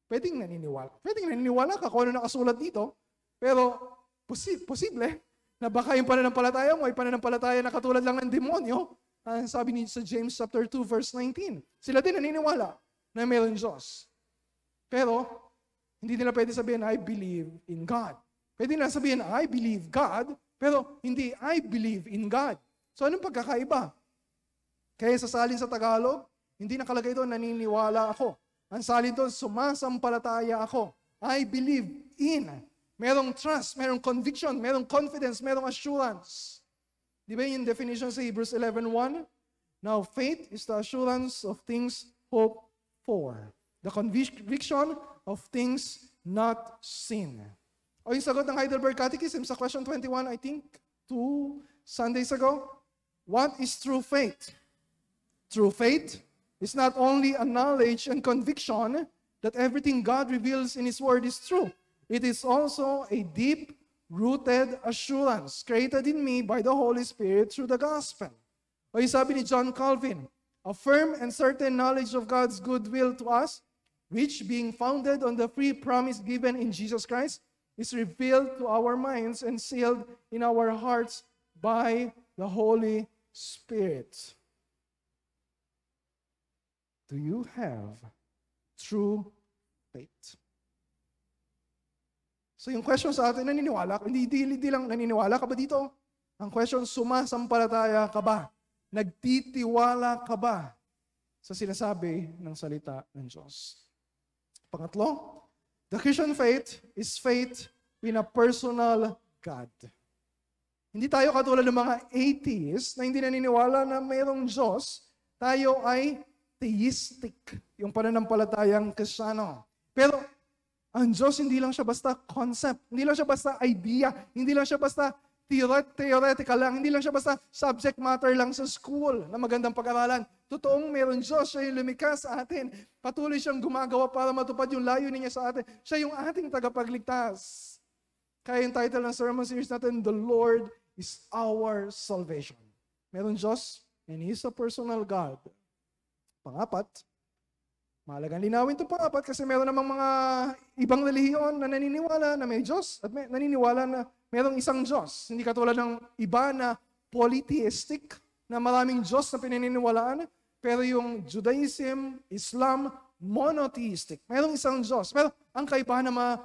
Pwedeng naniniwala. Pwedeng naniniwala ka kung ano nakasulat dito, pero posi- posible na baka yung pananampalataya mo ay pananampalataya na katulad lang ng demonyo. Uh, sabi ni sa James chapter 2 verse 19. Sila din naniniwala na mayroon Diyos. Pero, hindi nila pwede sabihin, I believe in God. Pwede nila sabihin, I believe God, pero hindi, I believe in God. So, anong pagkakaiba? Kaya sa salin sa Tagalog, hindi nakalagay doon, naniniwala ako. Ang salin doon, sumasampalataya ako. I believe in. Merong trust, merong conviction, merong confidence, merong assurance. Di ba yung definition sa Hebrews 11.1? Now, faith is the assurance of things hoped for. The conviction of things not seen. O yung sagot ng Heidelberg Catechism sa question 21, I think, two Sundays ago. What is true faith? True faith is not only a knowledge and conviction that everything God reveals in His Word is true. It is also a deep rooted assurance created in me by the Holy Spirit through the gospel. O yung sabi ni John Calvin, a firm and certain knowledge of God's goodwill to us, which being founded on the free promise given in Jesus Christ, is revealed to our minds and sealed in our hearts by the Holy Spirit. Do you have true faith? So yung question sa atin, naniniwala ka? Hindi, hindi, hindi lang naniniwala ka ba dito? Ang question, sumasampalataya ka ba? Nagtitiwala ka ba sa sinasabi ng salita ng Diyos? Pangatlo, the Christian faith is faith in a personal God. Hindi tayo katulad ng mga atheists na hindi naniniwala na mayroong Diyos. Tayo ay theistic, yung pananampalatayang kristyano. Pero ang Diyos hindi lang siya basta concept, hindi lang siya basta idea, hindi lang siya basta theoretical lang, hindi lang siya basta subject matter lang sa school na magandang pag-aralan. Totoong meron Diyos, siya yung lumikha sa atin. Patuloy siyang gumagawa para matupad yung layo niya sa atin. Siya yung ating tagapagligtas. Kaya yung title ng sermon series natin, The Lord is our salvation. Meron Diyos, and He's a personal God. Pangapat, Mahalagang linawin ito pangapat kasi meron namang mga ibang relihiyon na naniniwala na may Diyos at may, naniniwala na merong isang Diyos. Hindi katulad ng iba na polytheistic na maraming Diyos na pinaniniwalaan. Pero yung Judaism, Islam, monotheistic. Merong isang Diyos. Pero ang kaibahan naman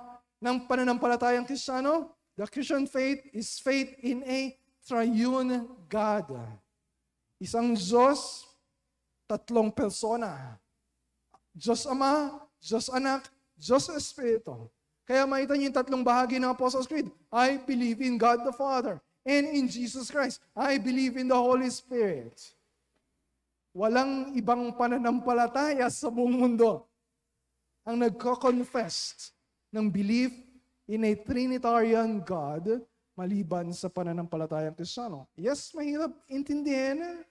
ng pananampalatayang Kristiyano, the Christian faith is faith in a triune God. Isang Diyos, tatlong persona. Diyos Ama, Diyos Anak, Diyos Espiritu. Kaya makita niyo yung tatlong bahagi ng Apostles' Creed. I believe in God the Father and in Jesus Christ. I believe in the Holy Spirit. Walang ibang pananampalataya sa buong mundo ang nagko-confess ng belief in a Trinitarian God maliban sa pananampalatayang Kristiyano. Yes, mahirap intindihin.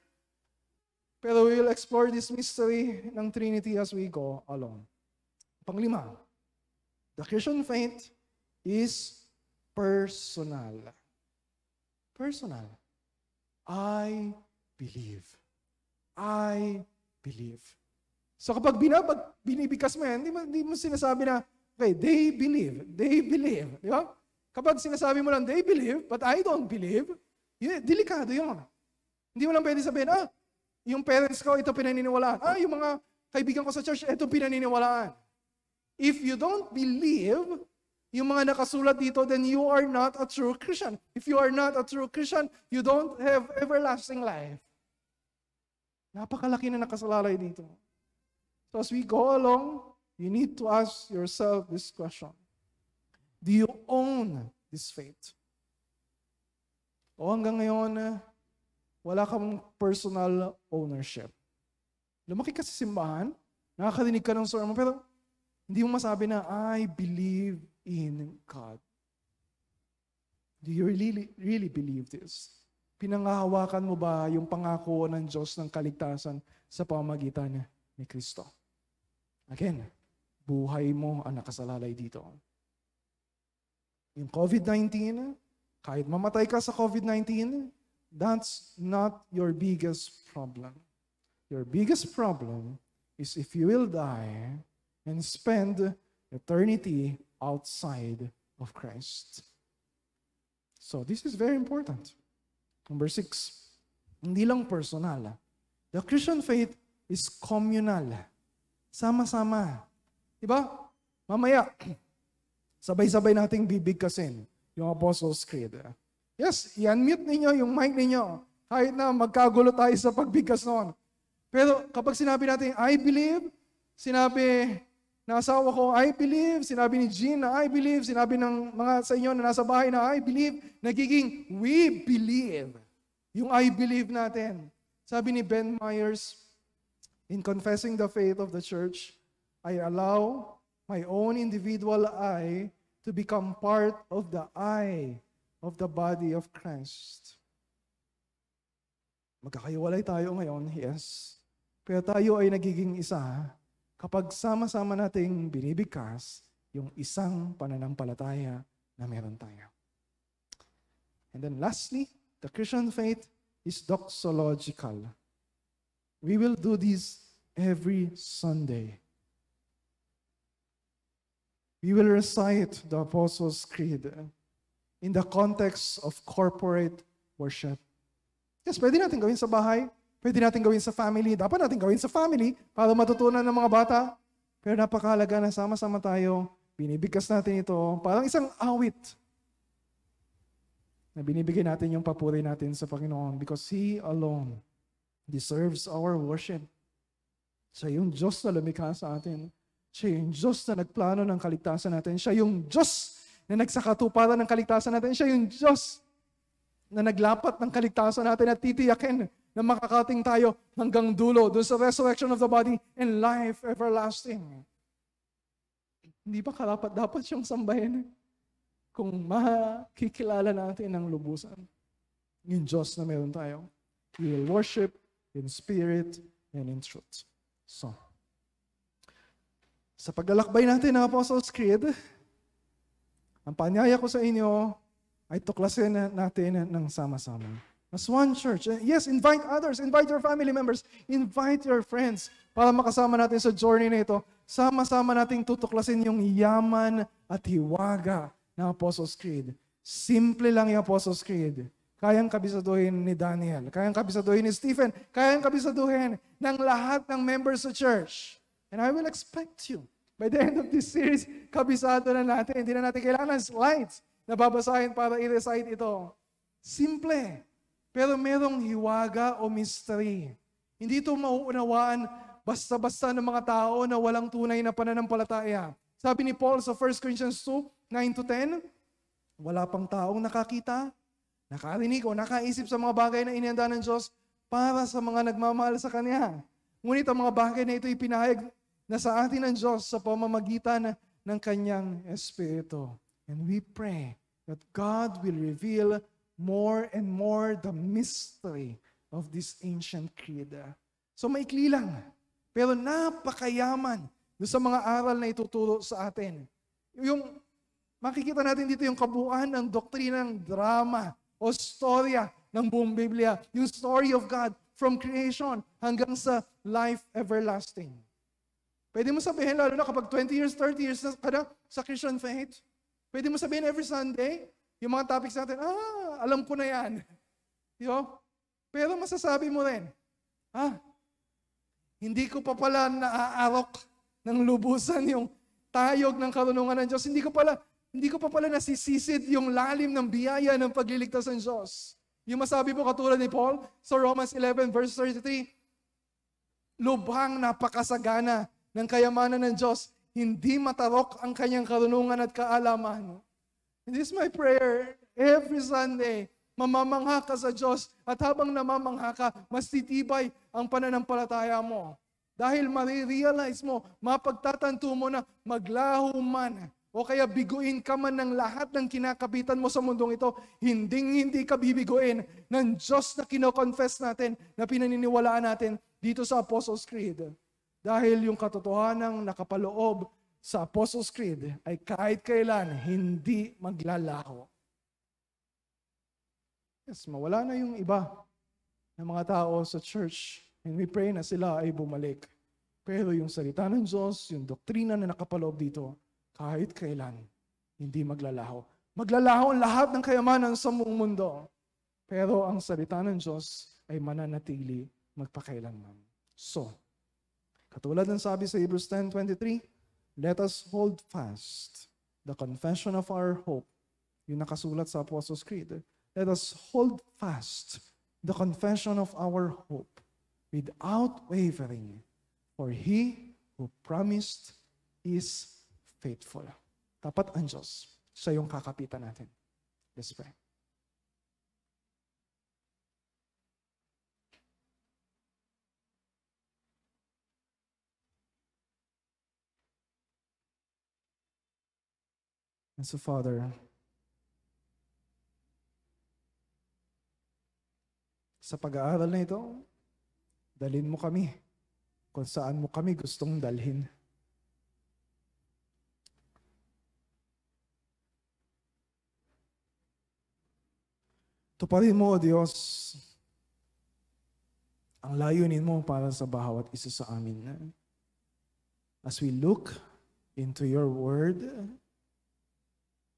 Pero we will explore this mystery ng Trinity as we go along. Panglima, the Christian faith is personal. Personal. I believe. I believe. So kapag binabag, binibigkas mo yan, hindi mo, hindi mo sinasabi na, okay, they believe, they believe. Di ba? Kapag sinasabi mo lang, they believe, but I don't believe, yun, delikado yun. Hindi mo lang pwede sabihin, ah, yung parents ko, ito pinaniniwalaan. Ah, yung mga kaibigan ko sa church, ito pinaniniwalaan. If you don't believe, yung mga nakasulat dito, then you are not a true Christian. If you are not a true Christian, you don't have everlasting life. Napakalaki na nakasalalay dito. So as we go along, you need to ask yourself this question. Do you own this faith? O hanggang ngayon, wala kang personal ownership. Lumaki ka sa simbahan, nakakarinig ka ng sermon, pero hindi mo masabi na, I believe in God. Do you really, really believe this? Pinangahawakan mo ba yung pangako ng Diyos ng kaligtasan sa pamagitan ni Kristo? Again, buhay mo ang nakasalalay dito. Yung COVID-19, kahit mamatay ka sa COVID-19, that's not your biggest problem. Your biggest problem is if you will die and spend eternity outside of Christ. So this is very important. Number six, hindi lang personal. The Christian faith is communal. Sama-sama. Diba? Mamaya, sabay-sabay nating bibigkasin yung Apostles' Creed. Yes, i-unmute ninyo yung mic ninyo. Kahit na magkagulo tayo sa pagbigkas noon. Pero kapag sinabi natin, I believe, sinabi ng asawa ko, I believe, sinabi ni Jean na I believe, sinabi ng mga sa inyo na nasa bahay na I believe, nagiging we believe. Yung I believe natin. Sabi ni Ben Myers, in confessing the faith of the church, I allow my own individual I to become part of the I of the body of Christ. Magkakaiwalay tayo ngayon, yes. Pero tayo ay nagiging isa kapag sama-sama nating binibigkas yung isang pananampalataya na meron tayo. And then lastly, the Christian faith is doxological. We will do this every Sunday. We will recite the Apostles' Creed in the context of corporate worship. Yes, pwede natin gawin sa bahay, pwede natin gawin sa family, dapat natin gawin sa family para matutunan ng mga bata. Pero napakahalaga na sama-sama tayo, binibigkas natin ito, parang isang awit na binibigay natin yung papuri natin sa Panginoon because He alone deserves our worship. Siya yung Diyos na lumikha sa atin. Siya yung Diyos na nagplano ng kaligtasan natin. Siya yung Diyos na nagsakatuparan ng kaligtasan natin. Siya yung Diyos na naglapat ng kaligtasan natin at titiyakin na makakating tayo hanggang dulo doon sa resurrection of the body and life everlasting. Hindi ba karapat dapat siyang sambahin kung makikilala natin ng lubusan? Yung Diyos na meron tayo. We will worship in spirit and in truth. So, sa paglalakbay natin ng Apostles' Creed, ang panyaya ko sa inyo ay tuklasin natin ng sama-sama. As one church. Yes, invite others. Invite your family members. Invite your friends para makasama natin sa journey na ito. Sama-sama nating tutuklasin yung yaman at hiwaga ng Apostles' Creed. Simple lang yung Apostles' Creed. Kayang kabisaduhin ni Daniel. Kayang kabisaduhin ni Stephen. Kayang kabisaduhin ng lahat ng members sa church. And I will expect you. By the end of this series, kabisado na natin. Hindi na natin kailangan ng slides na babasahin para i-recite ito. Simple. Pero merong hiwaga o mystery. Hindi ito mauunawaan basta-basta ng mga tao na walang tunay na pananampalataya. Sabi ni Paul sa 1 Corinthians 2, 9 to 10, wala pang taong nakakita, nakarinig o nakaisip sa mga bagay na inihanda ng Diyos para sa mga nagmamahal sa Kanya. Ngunit ang mga bagay na ito ipinahayag na sa atin ng Diyos sa pamamagitan ng Kanyang Espiritu. And we pray that God will reveal more and more the mystery of this ancient creed. So maikli lang, pero napakayaman doon sa mga aral na ituturo sa atin. Yung makikita natin dito yung kabuuan ng doktrinang drama o storya ng buong Biblia. Yung story of God from creation hanggang sa life everlasting. Pwede mo sabihin, lalo na kapag 20 years, 30 years na ka sa Christian faith, pwede mo sabihin every Sunday, yung mga topics natin, ah, alam ko na yan. Yo? Pero masasabi mo rin, ah, hindi ko pa pala naaarok ng lubusan yung tayog ng karunungan ng Diyos. Hindi ko pala, hindi ko pa pala nasisisid yung lalim ng biyaya ng pagliligtas ng Diyos. Yung masabi mo katulad ni Paul sa Romans 11 verse 33, lubhang napakasagana ng kayamanan ng Diyos, hindi matarok ang kanyang karunungan at kaalaman. And this is my prayer every Sunday. Mamamangha ka sa Diyos at habang namamangha ka, mas titibay ang pananampalataya mo. Dahil marirealize mo, mapagtatanto mo na maglaho man o kaya biguin ka man ng lahat ng kinakabitan mo sa mundong ito, hinding hindi ka bibiguin ng Diyos na kinoconfess natin, na pinaniniwalaan natin dito sa Apostles' Creed. Dahil yung katotohanang nakapaloob sa Apostles' Creed ay kahit kailan hindi maglalaho. Yes, mawala na yung iba ng mga tao sa church and we pray na sila ay bumalik. Pero yung salita ng Diyos, yung doktrina na nakapaloob dito, kahit kailan, hindi maglalaho. Maglalaho ang lahat ng kayamanan sa buong mundo. Pero ang salita ng Diyos ay mananatili magpakailanman. So, katulad ng sabi sa Hebrews 10.23, let us hold fast the confession of our hope. Yung nakasulat sa Apostles' Creed. Let us hold fast the confession of our hope without wavering. For He who promised is faithful. Tapat ang Diyos. Siya yung kakapitan natin. Let's pray. And so, Father, sa pag-aaral na ito, dalhin mo kami kung saan mo kami gustong dalhin. Tuparin mo, O Diyos, ang layunin mo para sa bawat isa sa amin. As we look into your word,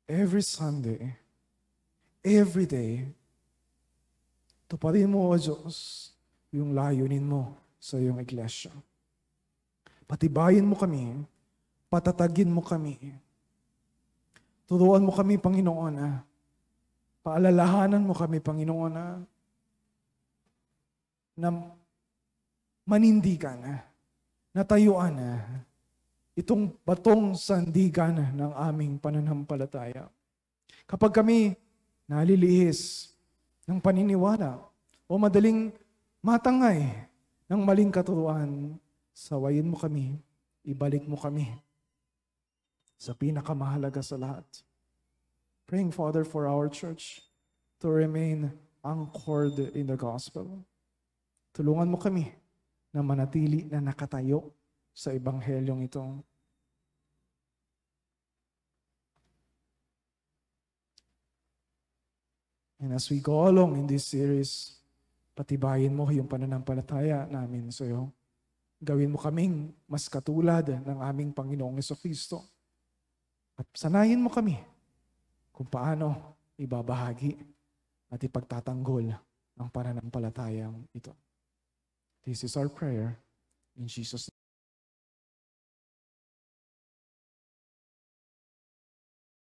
every Sunday, every day, tuparin mo, O Diyos, yung layunin mo sa iyong iglesia. Patibayin mo kami, patatagin mo kami. Turuan mo kami, Panginoon, ah, Paalalahanan mo kami, Panginoon, na, na manindigan, natayuan na itong batong sandigan ng aming pananampalataya. Kapag kami nalilihis ng paniniwala o madaling matangay ng maling katuruan, sawayin mo kami, ibalik mo kami sa pinakamahalaga sa lahat Praying, Father, for our church to remain anchored in the gospel. Tulungan mo kami na manatili na nakatayo sa ebanghelyong ito. And as we go along in this series, patibayin mo yung pananampalataya namin sa iyo. Gawin mo kaming mas katulad ng aming Panginoong Kristo. At sanayin mo kami kung paano ibabahagi at ipagtatanggol ang pananampalatayang ito. This is our prayer in Jesus'